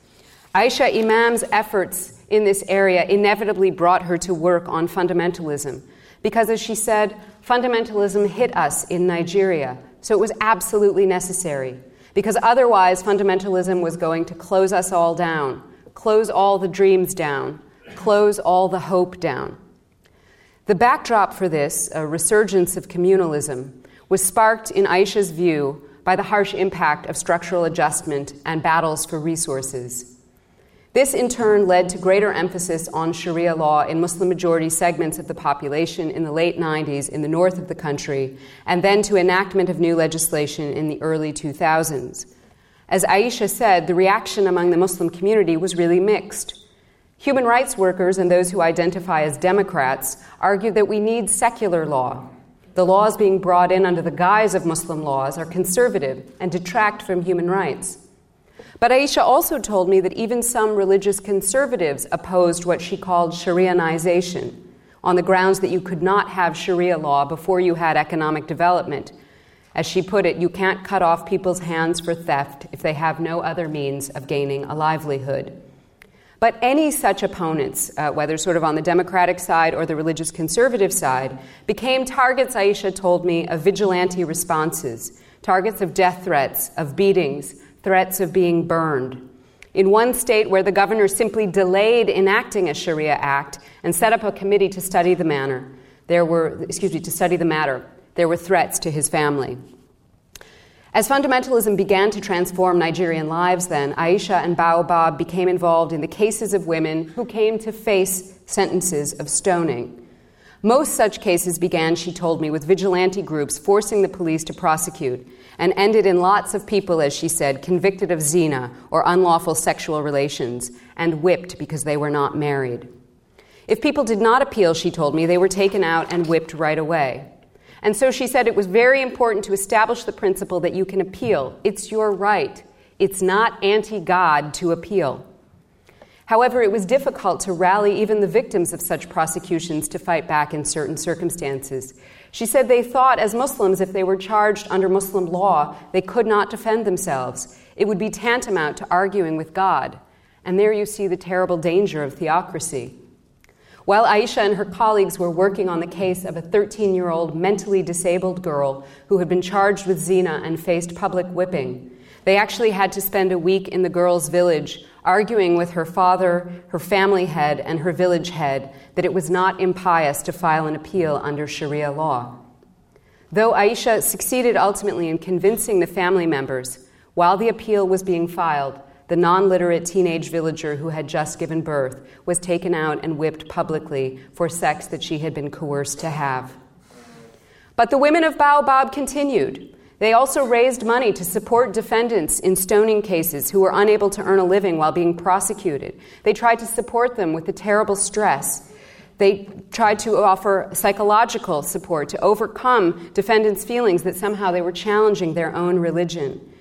Aisha Imam's efforts in this area inevitably brought her to work on fundamentalism because, as she said, fundamentalism hit us in Nigeria, so it was absolutely necessary. Because otherwise, fundamentalism was going to close us all down, close all the dreams down, close all the hope down. The backdrop for this, a resurgence of communalism, was sparked in Aisha's view by the harsh impact of structural adjustment and battles for resources. This, in turn, led to greater emphasis on Sharia law in Muslim majority segments of the population in the late 90s in the north of the country, and then to enactment of new legislation in the early 2000s. As Aisha said, the reaction among the Muslim community was really mixed. Human rights workers and those who identify as Democrats argue that we need secular law. The laws being brought in under the guise of Muslim laws are conservative and detract from human rights. But Aisha also told me that even some religious conservatives opposed what she called Sharianization on the grounds that you could not have Sharia law before you had economic development. As she put it, you can't cut off people's hands for theft if they have no other means of gaining a livelihood. But any such opponents, uh, whether sort of on the Democratic side or the religious conservative side, became targets, Aisha told me, of vigilante responses, targets of death threats, of beatings, threats of being burned. In one state where the governor simply delayed enacting a Sharia act and set up a committee to study the matter, there were, excuse me, to study the matter, there were threats to his family. As fundamentalism began to transform Nigerian lives, then, Aisha and Baobab became involved in the cases of women who came to face sentences of stoning. Most such cases began, she told me, with vigilante groups forcing the police to prosecute, and ended in lots of people, as she said, convicted of zina or unlawful sexual relations, and whipped because they were not married. If people did not appeal, she told me, they were taken out and whipped right away. And so she said it was very important to establish the principle that you can appeal. It's your right. It's not anti God to appeal. However, it was difficult to rally even the victims of such prosecutions to fight back in certain circumstances. She said they thought, as Muslims, if they were charged under Muslim law, they could not defend themselves. It would be tantamount to arguing with God. And there you see the terrible danger of theocracy. While Aisha and her colleagues were working on the case of a 13 year old mentally disabled girl who had been charged with zina and faced public whipping, they actually had to spend a week in the girl's village arguing with her father, her family head, and her village head that it was not impious to file an appeal under Sharia law. Though Aisha succeeded ultimately in convincing the family members, while the appeal was being filed, the non literate teenage villager who had just given birth was taken out and whipped publicly for sex that she had been coerced to have. But the women of Baobab continued. They also raised money to support defendants in stoning cases who were unable to earn a living while being prosecuted. They tried to support them with the terrible stress. They tried to offer psychological support to overcome defendants' feelings that somehow they were challenging their own religion.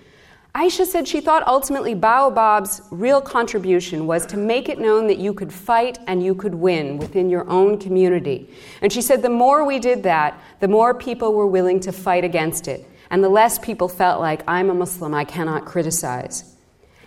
Aisha said she thought ultimately Baobab's real contribution was to make it known that you could fight and you could win within your own community. And she said the more we did that, the more people were willing to fight against it and the less people felt like, I'm a Muslim, I cannot criticize.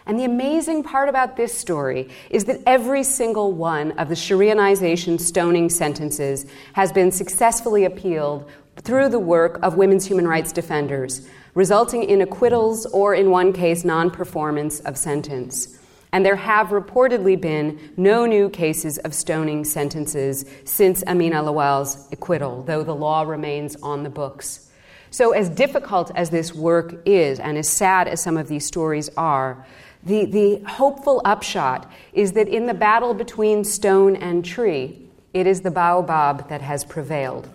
And the amazing part about this story is that every single one of the Sharianization stoning sentences has been successfully appealed through the work of women's human rights defenders, resulting in acquittals or, in one case, non performance of sentence. And there have reportedly been no new cases of stoning sentences since Amina Lawal's acquittal, though the law remains on the books. So, as difficult as this work is, and as sad as some of these stories are, the, the hopeful upshot is that in the battle between stone and tree, it is the baobab that has prevailed.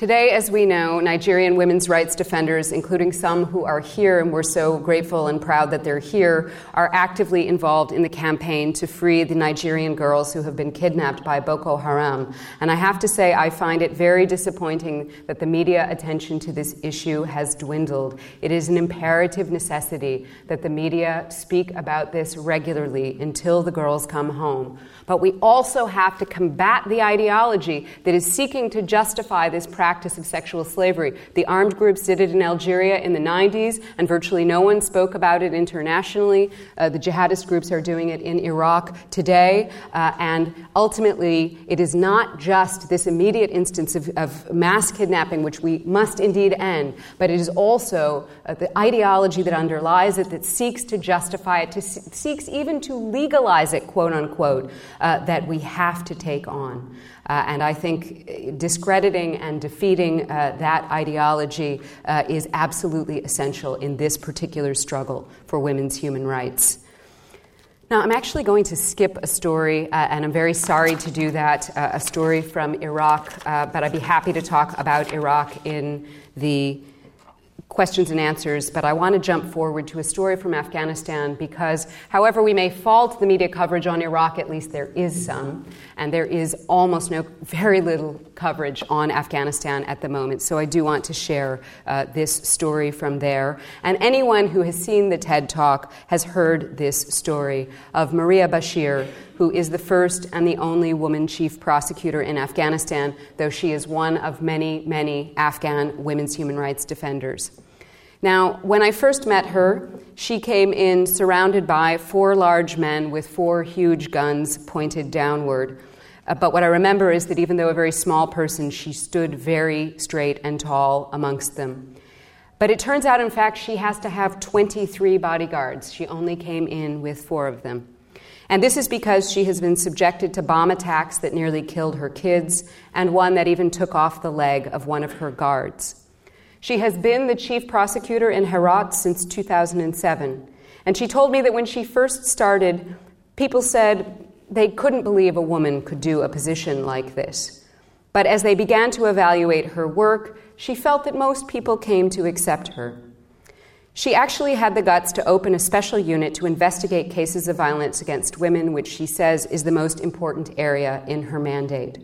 Today, as we know, Nigerian women's rights defenders, including some who are here, and we're so grateful and proud that they're here, are actively involved in the campaign to free the Nigerian girls who have been kidnapped by Boko Haram. And I have to say, I find it very disappointing that the media attention to this issue has dwindled. It is an imperative necessity that the media speak about this regularly until the girls come home. But we also have to combat the ideology that is seeking to justify this practice practice of sexual slavery. The armed groups did it in Algeria in the 90s, and virtually no one spoke about it internationally. Uh, the jihadist groups are doing it in Iraq today, uh, and ultimately, it is not just this immediate instance of, of, mass kidnapping, which we must indeed end, but it is also uh, the ideology that underlies it that seeks to justify it, to seeks even to legalize it, quote unquote, uh, that we have to take on. Uh, and I think discrediting and defeating uh, that ideology uh, is absolutely essential in this particular struggle for women's human rights. Now, I'm actually going to skip a story, uh, and I'm very sorry to do that, uh, a story from Iraq, uh, but I'd be happy to talk about Iraq in the questions and answers, but I want to jump forward to a story from Afghanistan because, however, we may fault the media coverage on Iraq, at least there is some, and there is almost no, very little coverage on Afghanistan at the moment. So I do want to share uh, this story from there. And anyone who has seen the TED Talk has heard this story of Maria Bashir, who is the first and the only woman chief prosecutor in Afghanistan, though she is one of many, many Afghan women's human rights defenders. Now, when I first met her, she came in surrounded by four large men with four huge guns pointed downward. Uh, but what I remember is that even though a very small person, she stood very straight and tall amongst them. But it turns out, in fact, she has to have 23 bodyguards. She only came in with four of them. And this is because she has been subjected to bomb attacks that nearly killed her kids, and one that even took off the leg of one of her guards. She has been the chief prosecutor in Herat since 2007. And she told me that when she first started, people said, they couldn't believe a woman could do a position like this. But as they began to evaluate her work, she felt that most people came to accept her. She actually had the guts to open a special unit to investigate cases of violence against women, which she says is the most important area in her mandate.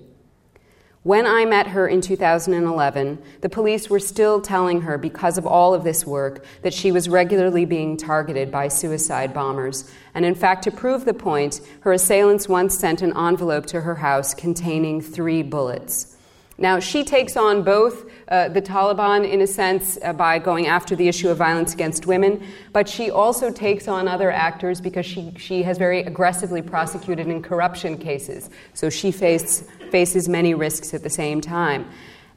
When I met her in 2011, the police were still telling her, because of all of this work, that she was regularly being targeted by suicide bombers. And in fact, to prove the point, her assailants once sent an envelope to her house containing three bullets. Now, she takes on both uh, the Taliban in a sense uh, by going after the issue of violence against women, but she also takes on other actors because she, she has very aggressively prosecuted in corruption cases. So she face, faces many risks at the same time.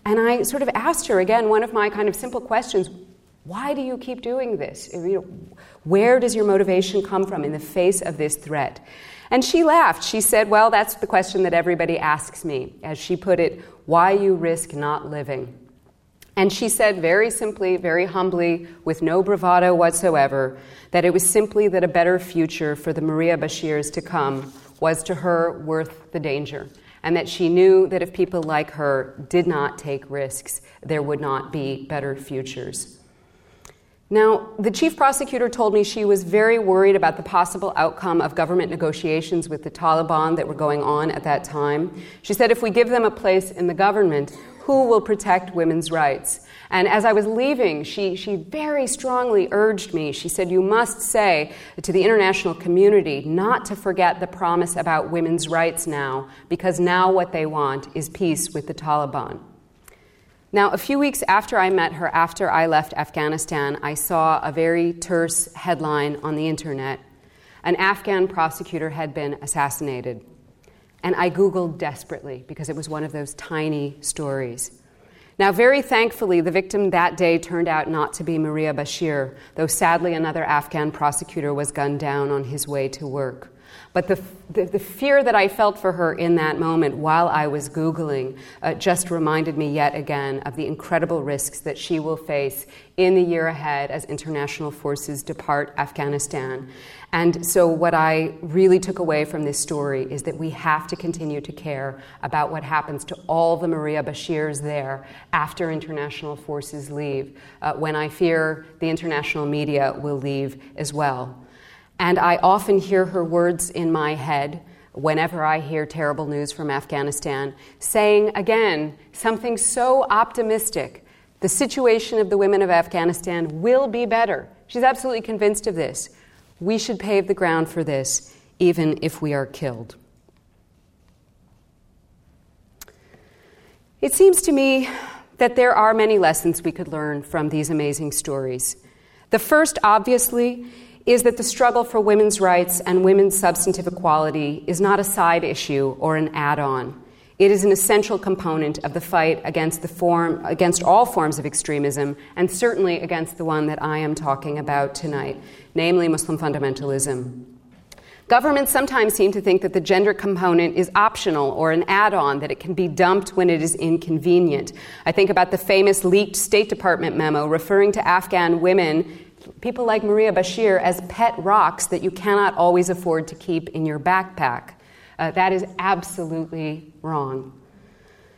And I sort of asked her again one of my kind of simple questions why do you keep doing this? You know, where does your motivation come from in the face of this threat? And she laughed. She said, Well, that's the question that everybody asks me. As she put it, why you risk not living. And she said very simply, very humbly, with no bravado whatsoever, that it was simply that a better future for the Maria Bashirs to come was to her worth the danger. And that she knew that if people like her did not take risks, there would not be better futures. Now, the chief prosecutor told me she was very worried about the possible outcome of government negotiations with the Taliban that were going on at that time. She said, if we give them a place in the government, who will protect women's rights? And as I was leaving, she, she very strongly urged me. She said, You must say to the international community not to forget the promise about women's rights now, because now what they want is peace with the Taliban. Now, a few weeks after I met her, after I left Afghanistan, I saw a very terse headline on the internet. An Afghan prosecutor had been assassinated. And I Googled desperately because it was one of those tiny stories. Now, very thankfully, the victim that day turned out not to be Maria Bashir, though sadly another Afghan prosecutor was gunned down on his way to work. But the, the, the, fear that I felt for her in that moment while I was Googling uh, just reminded me yet again of the incredible risks that she will face in the year ahead as international forces depart Afghanistan. And so, what I really took away from this story is that we have to continue to care about what happens to all the Maria Bashirs there after international forces leave, uh, when I fear the international media will leave as well. And I often hear her words in my head whenever I hear terrible news from Afghanistan, saying again something so optimistic. The situation of the women of Afghanistan will be better. She's absolutely convinced of this. We should pave the ground for this, even if we are killed. It seems to me that there are many lessons we could learn from these amazing stories. The first, obviously, is that the struggle for women's rights and women's substantive equality is not a side issue or an add on. It is an essential component of the fight against, the form, against all forms of extremism, and certainly against the one that I am talking about tonight, namely Muslim fundamentalism. Governments sometimes seem to think that the gender component is optional or an add on, that it can be dumped when it is inconvenient. I think about the famous leaked State Department memo referring to Afghan women people like Maria Bashir as pet rocks that you cannot always afford to keep in your backpack. Uh, that is absolutely wrong.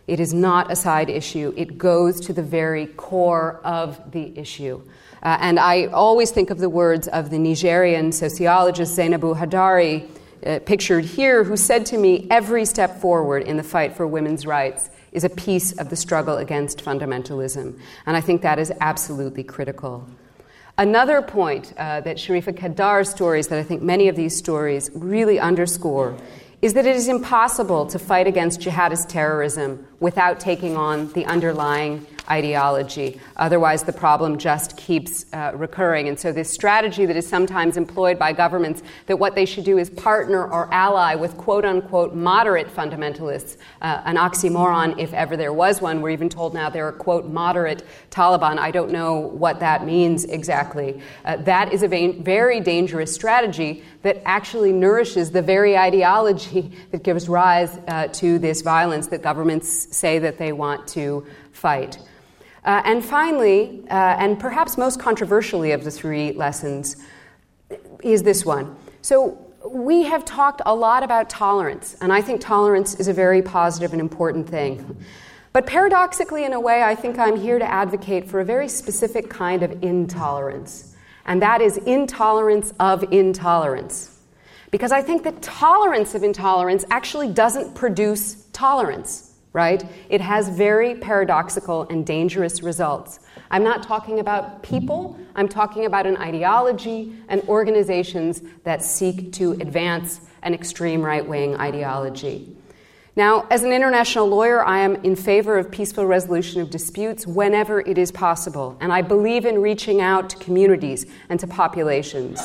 It is not a side issue, it goes to the very core of the issue. Uh, and I always think of the words of the Nigerian sociologist Zainabu Hadari, uh, pictured here, who said to me, Every step forward in the fight for women's rights is a piece of the struggle against fundamentalism. And I think that is absolutely critical. Another point uh, that Cherifa Kheddar's stories, that I think many of these stories really underscore, is that it is impossible to fight against jihadist terrorism without taking on the underlying ideology. Otherwise, the problem just keeps uh, recurring. And so, this strategy that is sometimes employed by governments that what they should do is partner or ally with quote unquote moderate fundamentalists, uh, an oxymoron if ever there was one. We're even told now there are quote moderate Taliban. I don't know what that means exactly. Uh, that is a very dangerous strategy that actually nourishes the very ideology [laughs] that gives rise uh, to this violence that governments say that they want to fight. Uh, and finally, uh, and perhaps most controversially of the three lessons, is this one. So, we have talked a lot about tolerance, and I think tolerance is a very positive and important thing. But paradoxically, in a way, I think I'm here to advocate for a very specific kind of intolerance, and that is intolerance of intolerance. Because I think that tolerance of intolerance actually doesn't produce tolerance, right? It has very paradoxical and dangerous results. I'm not talking about people, I'm talking about an ideology and organizations that seek to advance an extreme right wing ideology. Now, as an international lawyer, I am in favor of peaceful resolution of disputes whenever it is possible, and I believe in reaching out to communities and to populations.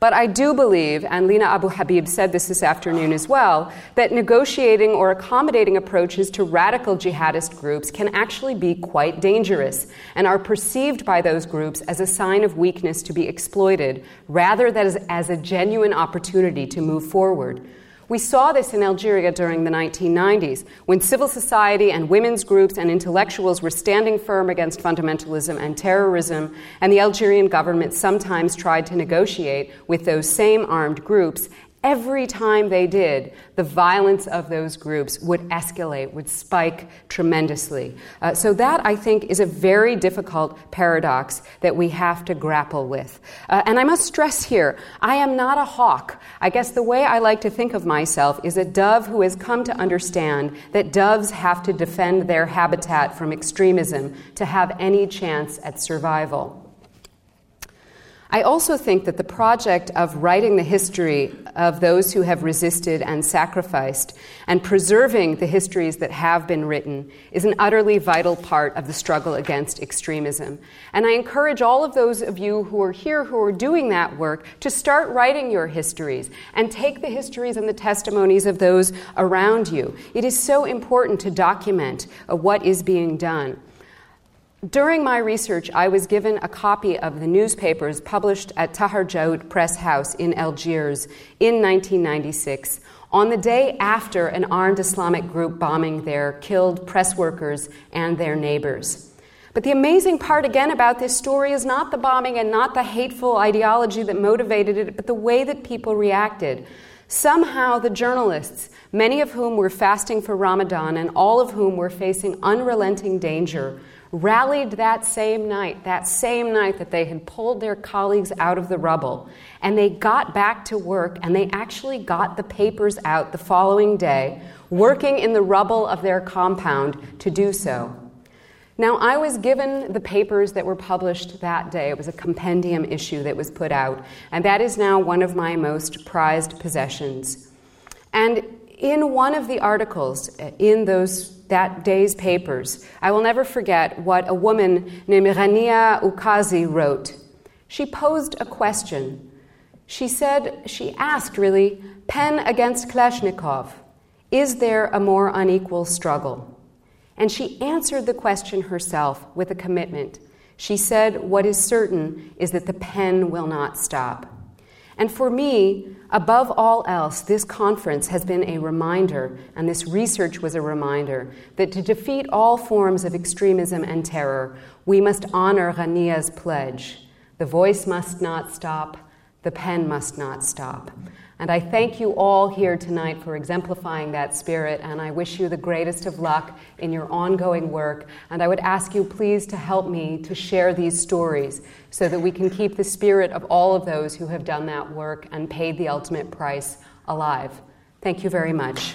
But I do believe, and Lina Abu Habib said this this afternoon as well, that negotiating or accommodating approaches to radical jihadist groups can actually be quite dangerous and are perceived by those groups as a sign of weakness to be exploited rather than as, as a genuine opportunity to move forward. We saw this in Algeria during the 1990s, when civil society and women's groups and intellectuals were standing firm against fundamentalism and terrorism, and the Algerian government sometimes tried to negotiate with those same armed groups Every time they did, the violence of those groups would escalate, would spike tremendously. Uh, so, that I think is a very difficult paradox that we have to grapple with. Uh, and I must stress here I am not a hawk. I guess the way I like to think of myself is a dove who has come to understand that doves have to defend their habitat from extremism to have any chance at survival. I also think that the project of writing the history of those who have resisted and sacrificed and preserving the histories that have been written is an utterly vital part of the struggle against extremism. And I encourage all of those of you who are here who are doing that work to start writing your histories and take the histories and the testimonies of those around you. It is so important to document uh, what is being done. During my research, I was given a copy of the newspapers published at Tahar Djaout Press House in Algiers in 1996, on the day after an armed Islamic group bombing there killed press workers and their neighbors. But the amazing part again about this story is not the bombing and not the hateful ideology that motivated it, but the way that people reacted. Somehow, the journalists, many of whom were fasting for Ramadan and all of whom were facing unrelenting danger, rallied that same night, that same night that they had pulled their colleagues out of the rubble. And they got back to work and they actually got the papers out the following day, working in the rubble of their compound to do so. Now, I was given the papers that were published that day. It was a compendium issue that was put out, and that is now one of my most prized possessions. And in one of the articles in those that day's papers, I will never forget what a woman named Rania Ukazi wrote. She posed a question. She said, she asked really, PEN against Kalashnikov, is there a more unequal struggle? And she answered the question herself with a commitment. She said, What is certain is that the pen will not stop. And for me, above all else, this conference has been a reminder, and this research was a reminder, that to defeat all forms of extremism and terror, we must honor Rania's pledge. The voice must not stop, the pen must not stop. And I thank you all here tonight for exemplifying that spirit, and I wish you the greatest of luck in your ongoing work. And I would ask you, please, to help me to share these stories so that we can keep the spirit of all of those who have done that work and paid the ultimate price alive. Thank you very much.